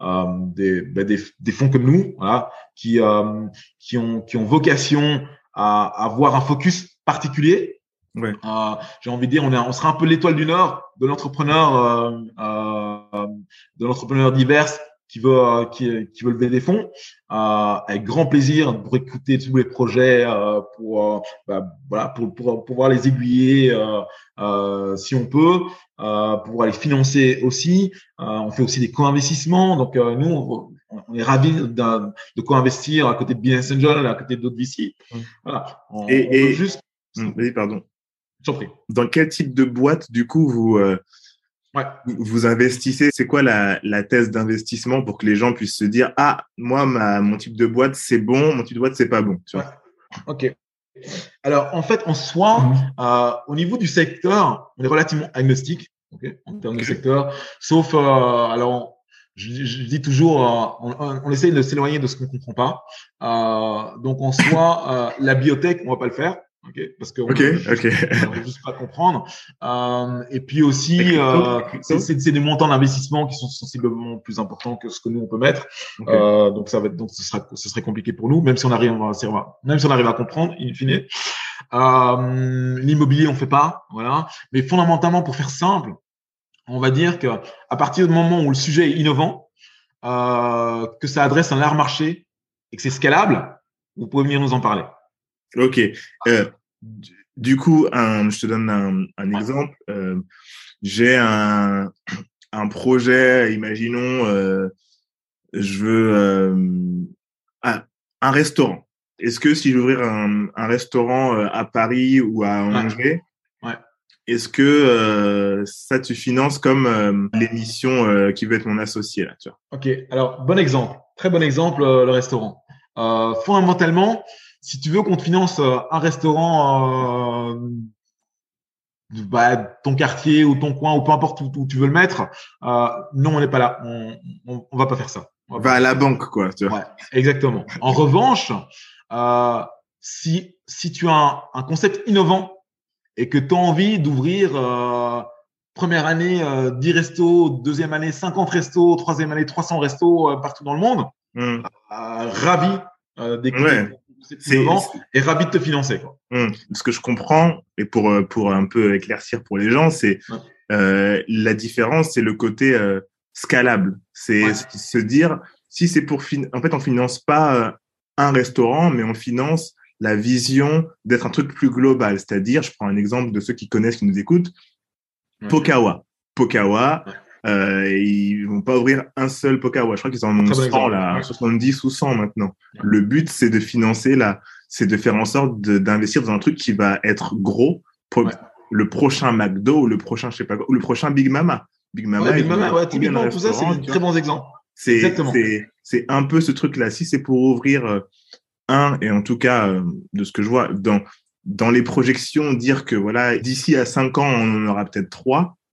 des, bah, des, des fonds comme nous, voilà, qui euh, qui ont qui ont vocation à avoir un focus particulier. Euh, J'ai envie de dire, on, est, on sera un peu l'étoile du Nord de l'entrepreneur, euh, euh, de l'entrepreneur divers qui veut euh, qui, qui veut lever des fonds. Euh, avec grand plaisir pour écouter tous les projets, euh, pour euh, bah, voilà, pour, pour pouvoir les aiguiller euh, euh, si on peut, euh, pour pouvoir les financer aussi. Euh, on fait aussi des co-investissements. Donc euh, nous, on, on est ravis de co-investir à côté de Business Angel, à côté d'autres VC. Mm. Voilà. On, Et- on et- juste. Hum, Vas-y, pardon. Je t'en prie. Dans quel type de boîte, du coup, vous, euh, Ouais. vous- investissez C'est quoi la, la thèse d'investissement pour que les gens puissent se dire Ah, moi, ma, mon type de boîte, c'est bon, mon type de boîte, c'est pas bon. Tu vois? Ok. Alors, en fait, en soi, euh, au niveau du secteur, on est relativement agnostique, ok, en termes de secteur, sauf, euh, alors, je, je dis toujours, euh, on, on, on essaye de s'éloigner de ce qu'on comprend pas. Euh, donc, en soi, euh, la biotech, on va pas le faire, ok, parce que on Ok, ok. on va juste pas comprendre. Euh, et puis aussi, euh, c'est des montants d'investissement qui sont sensiblement plus importants que ce que nous on peut mettre. Euh, donc ça va être, donc ce sera, ce serait compliqué pour nous, même si on arrive, à- même si on arrive à comprendre, in fine. Euh, L'immobilier, on fait pas, voilà. Mais fondamentalement, pour faire simple, on va dire que à partir du moment où le sujet est innovant, euh, que ça adresse un large marché et que c'est scalable, vous pouvez venir nous en parler. Ok. Euh, du- coup, un, je te donne un, un exemple. Euh, J'ai un, un projet, imaginons, euh, je veux un restaurant. Est-ce que si j'ouvrir un, un restaurant à Paris ou à Angers, Ouais. est-ce que ça tu finances comme l'émission qui veut être mon associé là, tu vois? Ok, alors bon exemple, très bon exemple, le restaurant. Fondamentalement, si tu veux qu'on te finance euh, un restaurant, euh, bah, ton quartier ou ton coin ou peu importe où, où tu veux le mettre, euh, non, on n'est pas là. On, on, on va pas faire ça. On va pas à la banque, quoi. Tu vois Ouais, exactement. En revanche, euh, si, si tu as un, un concept innovant et que tu as envie d'ouvrir euh, première année euh, 10 restos, deuxième année 50 restos, troisième année 300 restos euh, partout dans le monde, euh, ravi euh, d'écouter Ouais. C'est et ravi de te financer. Quoi. Hum, Ce que je comprends, et pour, euh, pour un peu éclaircir pour les gens, c'est Ouais. euh, la différence, c'est le côté euh, scalable. C'est Ouais. se dire, si c'est pour... fin- En fait, on finance pas un restaurant, mais on finance la vision d'être un truc plus global. C'est-à-dire, je prends un exemple de ceux qui connaissent, qui nous écoutent, Ouais. Pokawa. Pokawa. Euh, ils vont pas ouvrir un seul Pokawa. Je crois qu'ils en ont Très bon 100 exemple. là, Ouais. 70 ou 100 maintenant. Ouais. Le but, c'est de financer la c'est de faire en sorte d'investir dans un truc qui va être gros pour Ouais. le prochain McDo ou le prochain, je sais pas quoi, ou le prochain Big Mama. Big Mama, Big Mama, ouais, typiquement, tout ça, c'est des très bons exemples. C'est, Exactement. c'est, un peu ce truc-là. Si c'est pour ouvrir euh, un, et en tout cas, euh, de ce que je vois, dans, dans les projections, dire que voilà, d'ici à cinq ans, on en aura peut-être trois, Ouais.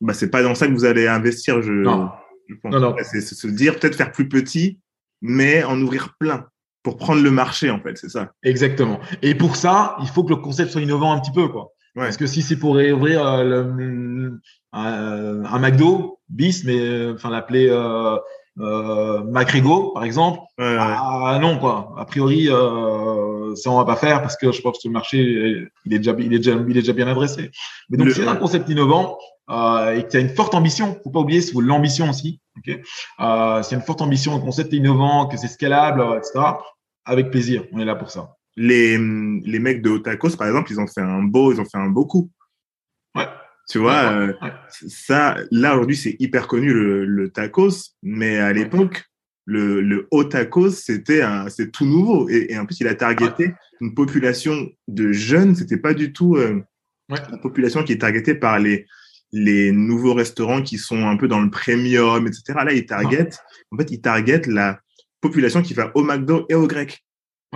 Bah, c'est pas dans ça que vous allez investir, je, Non. je pense. Non, non. C'est, se dire peut-être faire plus petit, mais en ouvrir plein pour prendre le marché, en fait, c'est ça. Exactement. Et pour ça, il faut que le concept soit innovant un petit peu, quoi. Ouais. Parce que si c'est pour réouvrir euh, le- un, un McDo bis, mais euh, enfin l'appeler euh, euh, McRego, par exemple, Ouais, ouais. ah non quoi. A priori, euh, ça on va pas faire parce que je pense que le marché il est déjà il est déjà il est déjà bien adressé. Mais donc c'est un concept innovant euh, et que tu as une forte ambition, faut pas oublier c'est l'ambition aussi. Ok? Euh, s'il y a une forte ambition, un concept innovant, que c'est scalable, etc. Avec plaisir, on est là pour ça. Les, les mecs de Otakos, par exemple, ils ont fait un beau, ils ont fait un beau coup. Ouais. Tu vois, Ouais, euh, ouais. ça, là, aujourd'hui, c'est hyper connu, le, le tacos, mais à l'époque, le, le tacos, c'était un, c'est tout nouveau. Et, et en plus, il a targeté une population de jeunes, c'était pas du tout, euh, Ouais. la population qui est targetée par les, les nouveaux restaurants qui sont un peu dans le premium, etc. Là, il target, en fait, il target la population qui va au McDo et au grec.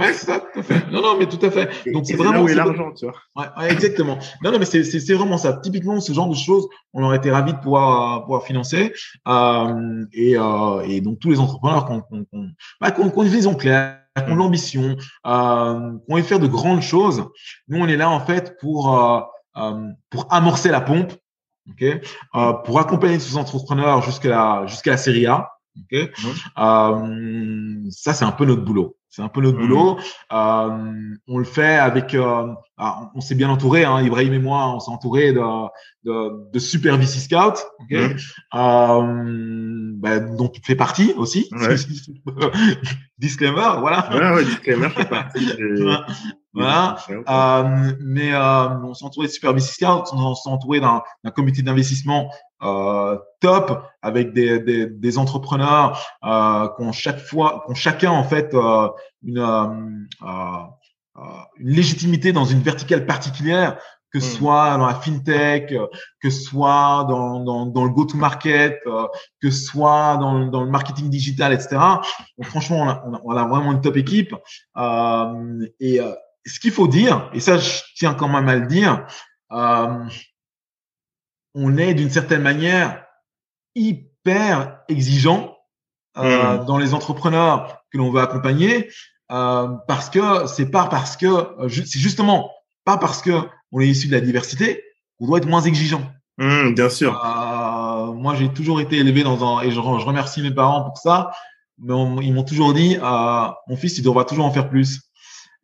Ouais, c'est ça, tout à fait. Non, non, mais tout à fait. Donc, c'est vraiment. là où est c'est- l'argent, tu vois. Ouais, ouais, exactement. Non, non, mais c'est, c'est, c'est vraiment ça. Typiquement, ce genre de choses, on aurait été ravis de pouvoir, euh, pouvoir financer. Euh, et, euh, et donc, tous les entrepreneurs qui ont, qui ont, qui ont, bah, une vision claire, qui ont de l'ambition, euh, qui ont envie de faire de grandes choses. Nous, on est là, en fait, pour, euh, pour amorcer la pompe. ok euh, pour accompagner ces entrepreneurs jusqu'à la, jusqu'à la série A. ok euh, ça, c'est un peu notre boulot. C'est un peu notre boulot. Euh, on le fait avec. euh, ah, on s'est bien entouré. Hein, Ibrahim et moi, on s'est entouré de, de, de super VC Scouts, ok? Mhm. euh, bah, dont tu fais partie aussi. Ouais. Disclaimer, voilà. Ouais, ouais, disclaimer, je fais partie. Voilà. Euh, mais euh, on s'est entouré de super Scouts, on s'est entouré d'un d'un comité d'investissement euh, top avec des, des, des entrepreneurs euh, qui ont chaque fois, qui ont chacun en fait euh, une, euh, euh, une légitimité dans une verticale particulière, que ce Mm. soit dans la fintech, que ce soit dans, dans, dans le go-to-market, que ce soit dans, le- dans le marketing digital, etc. Donc franchement, on a, on a, on a vraiment une top équipe. Euh, et euh, ce qu'il faut dire, et ça je tiens quand même à le dire, euh, on est d'une certaine manière hyper exigeant euh, dans les entrepreneurs que l'on veut accompagner, euh, parce que c'est pas parce que c'est justement pas parce que on est issu de la diversité qu'on doit être moins exigeant. Hum, bien sûr. Euh, moi, j'ai toujours été élevé dans un et je, je remercie mes parents pour ça. Mais on- ils m'ont toujours dit, euh, mon fils, il devra toujours en faire plus.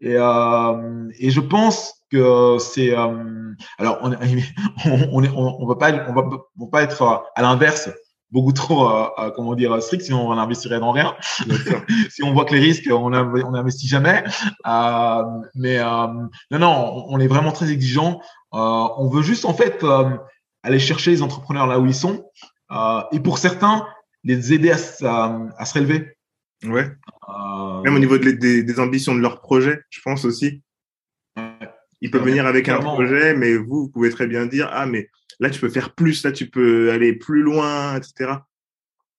Et, euh, et je pense que c'est euh, alors on, on, on, est- on, va pas on va, on va pas être euh, à l'inverse beaucoup trop euh, euh, comment dire strict sinon on investirait dans rien. Si on voit que les risques on on n'investit jamais. Euh, mais euh, non non on, est vraiment très exigeant. Euh, on veut juste en fait euh, aller chercher les entrepreneurs là où ils sont. Euh, et pour certains les aider à, à, à se relever Ouais. Euh, Même au niveau de- des, des ambitions de leur projet, je pense aussi. ouais. Ils peuvent Ouais, venir avec un projet, mais vous, vous pouvez très bien dire, ah, mais là, tu peux faire plus, là, tu peux aller plus loin, etc.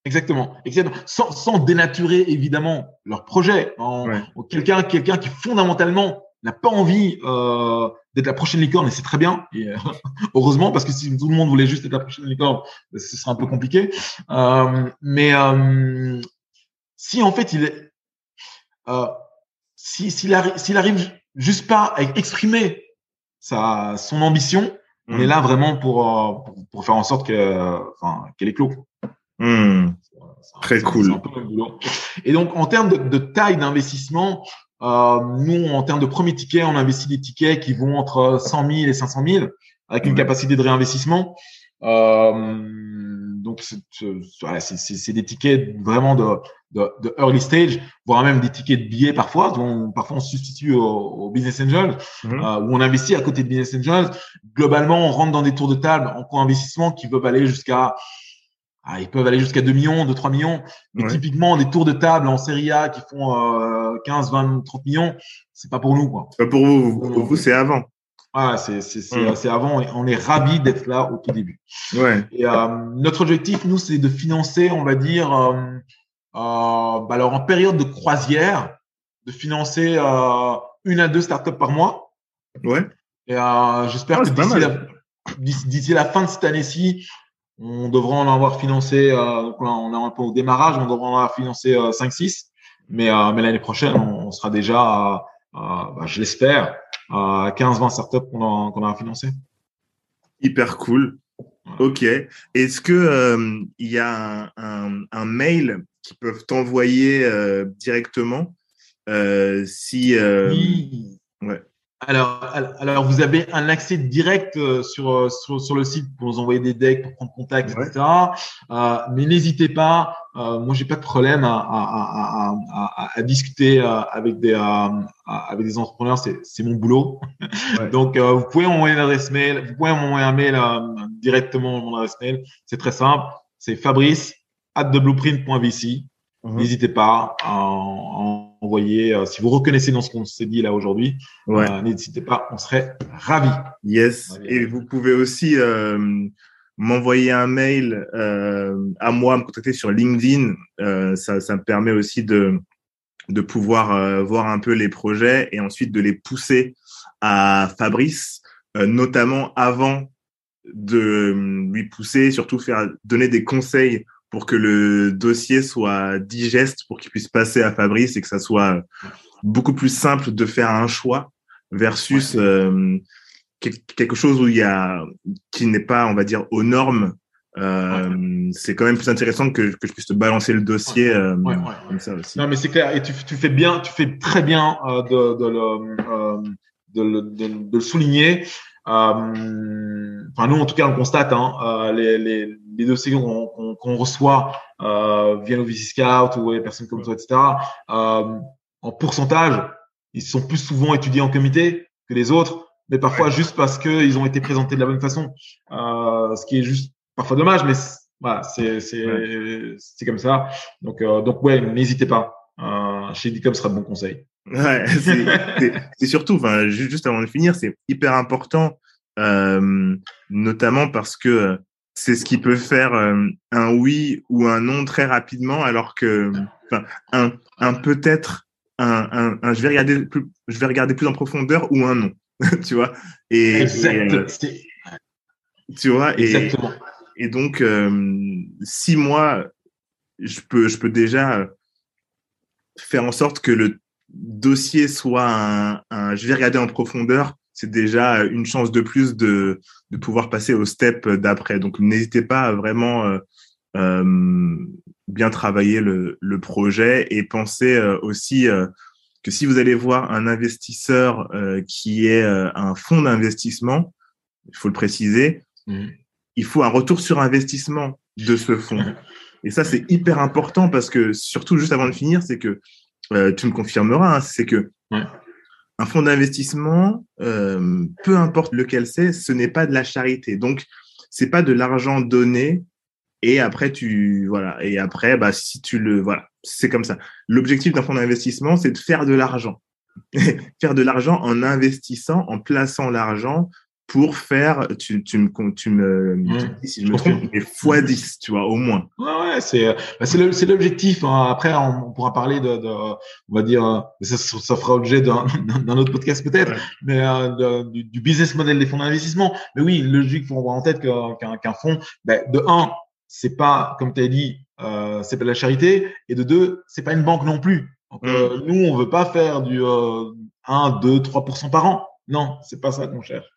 Exactement, exactement. Sans, sans dénaturer évidemment leur projet. En- Ouais. en Quelqu'un, quelqu'un qui fondamentalement n'a pas envie euh, d'être la prochaine licorne, et c'est très bien. Et, euh, heureusement, parce que si tout le monde voulait juste être la prochaine licorne, ce serait un peu compliqué. Euh, mais si en fait il est, euh, si s'il arrive, s'il arrive juste pas à exprimer sa son ambition, on Mm. est là vraiment pour, euh, pour pour faire en sorte que, enfin, qu'elle éclose. C'est un- Très cool. un peu. Et donc, en termes de, de taille d'investissement, euh, nous, en termes de premier ticket, on investit des tickets qui vont entre 100 000 et 500 000 avec une capacité de réinvestissement. Euh, donc, c'est- c'est des tickets vraiment de, de, de early stage, voire même des tickets de billets parfois. dont parfois, on se substitue au, au business angel Mhm. euh, où on investit à côté de business angels. Globalement, on rentre dans des tours de table en co-investissement qui peuvent aller jusqu'à ah, ils peuvent aller jusqu'à 2 millions, 2, 3 millions. Mais Ouais. typiquement, des tours de table en Serie A qui font euh, 15, 20, 30 millions, c'est pas pour nous, quoi. Pas pour vous, vous, vous, c'est avant. Voilà, c'est, c'est, c'est, Mm. c'est avant on est ravis d'être là au tout début. Ouais. Et euh, notre objectif, nous, c'est de financer, on va dire, euh, bah, alors en période de croisière, de financer euh, une à deux startups par mois. Ouais. Et euh, j'espère Ah, que d'ici la, d'ici, la fin de cette année-ci, on devra en avoir financé, euh, donc là, on est un peu au démarrage, on devra en avoir financé euh, 5-6. Mais, euh, mais l'année prochaine, on, on sera déjà, bah, je l'espère, à 15-20 startups qu'on a, qu'on a financé. Hyper cool. Ok. Est-ce que euh, il y a un, un, un mail qu'ils peuvent t'envoyer euh, directement euh, si euh, Oui. ouais. Alors, al- alors, vous avez un accès direct sur, sur, sur le site pour nous envoyer des decks, pour prendre contact, Ouais. etc. Euh, mais n'hésitez pas. Euh, moi, j'ai pas de problème à, à, discuter avec des avec des entrepreneurs. C'est c'est mon boulot. Ouais. Donc, euh, vous pouvez m'envoyer une adresse mail. Vous pouvez m'envoyer un mail directement mon adresse mail. C'est très simple. C'est Fabrice at theblueprint.vc. Mhm. N'hésitez pas à, en- à envoyer. euh, si vous reconnaissez dans ce qu'on s'est dit là aujourd'hui, Ouais. euh, N'hésitez pas, on serait ravis. Yes. Et vous pouvez aussi euh, m'envoyer un mail à moi, me contacter sur LinkedIn. Ça, ça me permet aussi de, de pouvoir voir un peu les projets et ensuite de les pousser à Fabrice, notamment avant de lui pousser, surtout faire donner des conseils pour que le dossier soit digeste, pour qu'il puisse passer à Fabrice et que ça soit beaucoup plus simple de faire un choix versus euh, quel- quelque chose où il y a qui n'est pas, on va dire, aux normes. Euh, C'est quand même plus intéressant que, que je puisse te balancer le dossier euh, Ouais, ouais, comme ça aussi. Non, mais c'est clair. Et tu, tu fais bien, tu fais très bien euh, de, de, le, euh, de, le, de, de le souligner. Euh, enfin, nous, en tout cas, on constate hein, euh, les, les, les dossiers qu'on qu'on qu'on reçoit euh, via nos VC Scout ou les personnes comme toi, etc. Euh, en pourcentage, ils sont plus souvent étudiés en comité que les autres, mais parfois juste parce que ils ont été présentés de la bonne façon, euh, ce qui est juste parfois dommage, mais c'est- voilà, c'est c'est comme ça. Donc euh, donc ouais, n'hésitez pas. Euh, chez Dicom sera de bons conseils. Ouais, c'est- surtout, enfin, juste avant de finir, c'est hyper important, euh, notamment parce que c'est ce qui peut faire euh, un oui ou un non très rapidement, alors que, un, un peut-être, un, un, un je vais regarder plus, je vais regarder plus en profondeur ou un non, tu vois? Et, euh, tu vois. Et, Exactement. et donc, euh, si moi, je peux, je peux déjà euh, faire en sorte que le dossier soit un je vais regarder en profondeur, c'est déjà une chance de plus de, de pouvoir passer au step d'après. Donc, n'hésitez pas à vraiment euh, euh, bien travailler le, le projet et pensez euh, aussi que si vous allez voir un investisseur qui est un fonds d'investissement, il faut le préciser, Mhm. il faut un retour sur investissement de ce fonds. Et ça, c'est hyper important parce que, surtout juste avant de finir, c'est que euh, tu me confirmeras, hein, c'est que Ouais. Un fonds d'investissement, euh, peu importe lequel c'est, ce n'est pas de la charité. Donc, c'est pas de l'argent donné et après tu voilà et après bah si tu le voilà c'est comme ça. L'objectif d'un fonds d'investissement, c'est de faire de l'argent, faire de l'argent en investissant, en plaçant l'argent pour faire tu tu me tu me Ouais. tu me dis si je me trompe mais fois 10 tu vois au moins. Ouais, ouais, c'est bah, c'est le- c'est l'objectif. hein. Après, on, on pourra parler de, de, on va dire, euh, ça, ça fera objet d'un d'un autre podcast peut-être, Ouais. mais euh, de- du, du business model des fonds d'investissement. Mais oui, logique, faut avoir en tête qu'un qu'un fonds, ben, de un, c'est pas, comme tu as dit, euh, c'est pas de la charité, et de deux, c'est pas une banque non plus. Donc, euh, nous, on veut pas faire du euh, 1, 2, 3% par an. Non, c'est pas ça qu'on cherche.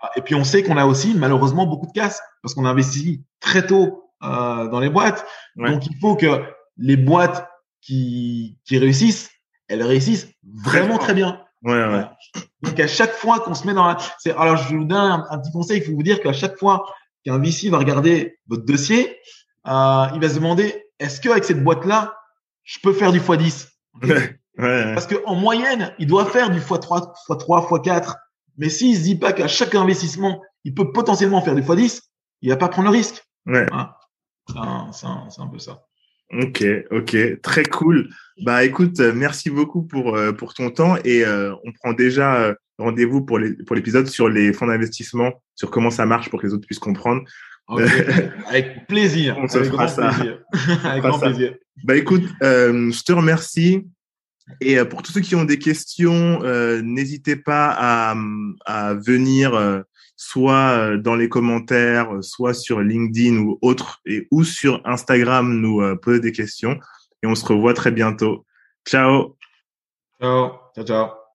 Ah, Et puis on sait qu'on a aussi malheureusement beaucoup de casse parce qu'on investit très tôt euh, dans les boîtes. Ouais. Donc il faut que les boîtes qui, qui réussissent, elles réussissent vraiment très bien. Ouais. Donc à chaque fois qu'on se met dans la, c'est alors je vous donne un, un petit conseil. Il faut vous dire qu'à chaque fois qu'un VC va regarder votre dossier, euh, il va se demander est-ce que avec cette boîte là, je peux faire du x10 Ouais, ouais. parce qu'en moyenne, il doit faire du x3, x3, x4. Mais s'il se dit pas qu'à chaque investissement, il peut potentiellement faire du x10, il va pas prendre le risque. Ouais. Voilà. C'est un, peu ça. Ok, ok, très cool. Bah écoute, euh, merci beaucoup pour euh, pour ton temps et euh, on prend déjà euh, rendez-vous pour les pour l'épisode sur les fonds d'investissement, sur comment ça marche pour que les autres puissent comprendre. Avec plaisir. On se avec fera grand ça. plaisir. avec grand plaisir. Bah écoute, je te remercie. Et euh, pour tous ceux qui ont des questions, euh, n'hésitez pas à, à venir euh, soit euh, dans les commentaires, soit sur LinkedIn ou autre, et ou sur Instagram nous euh, poser des questions. Et on se revoit très bientôt. Ciao Ciao. Ciao, ciao.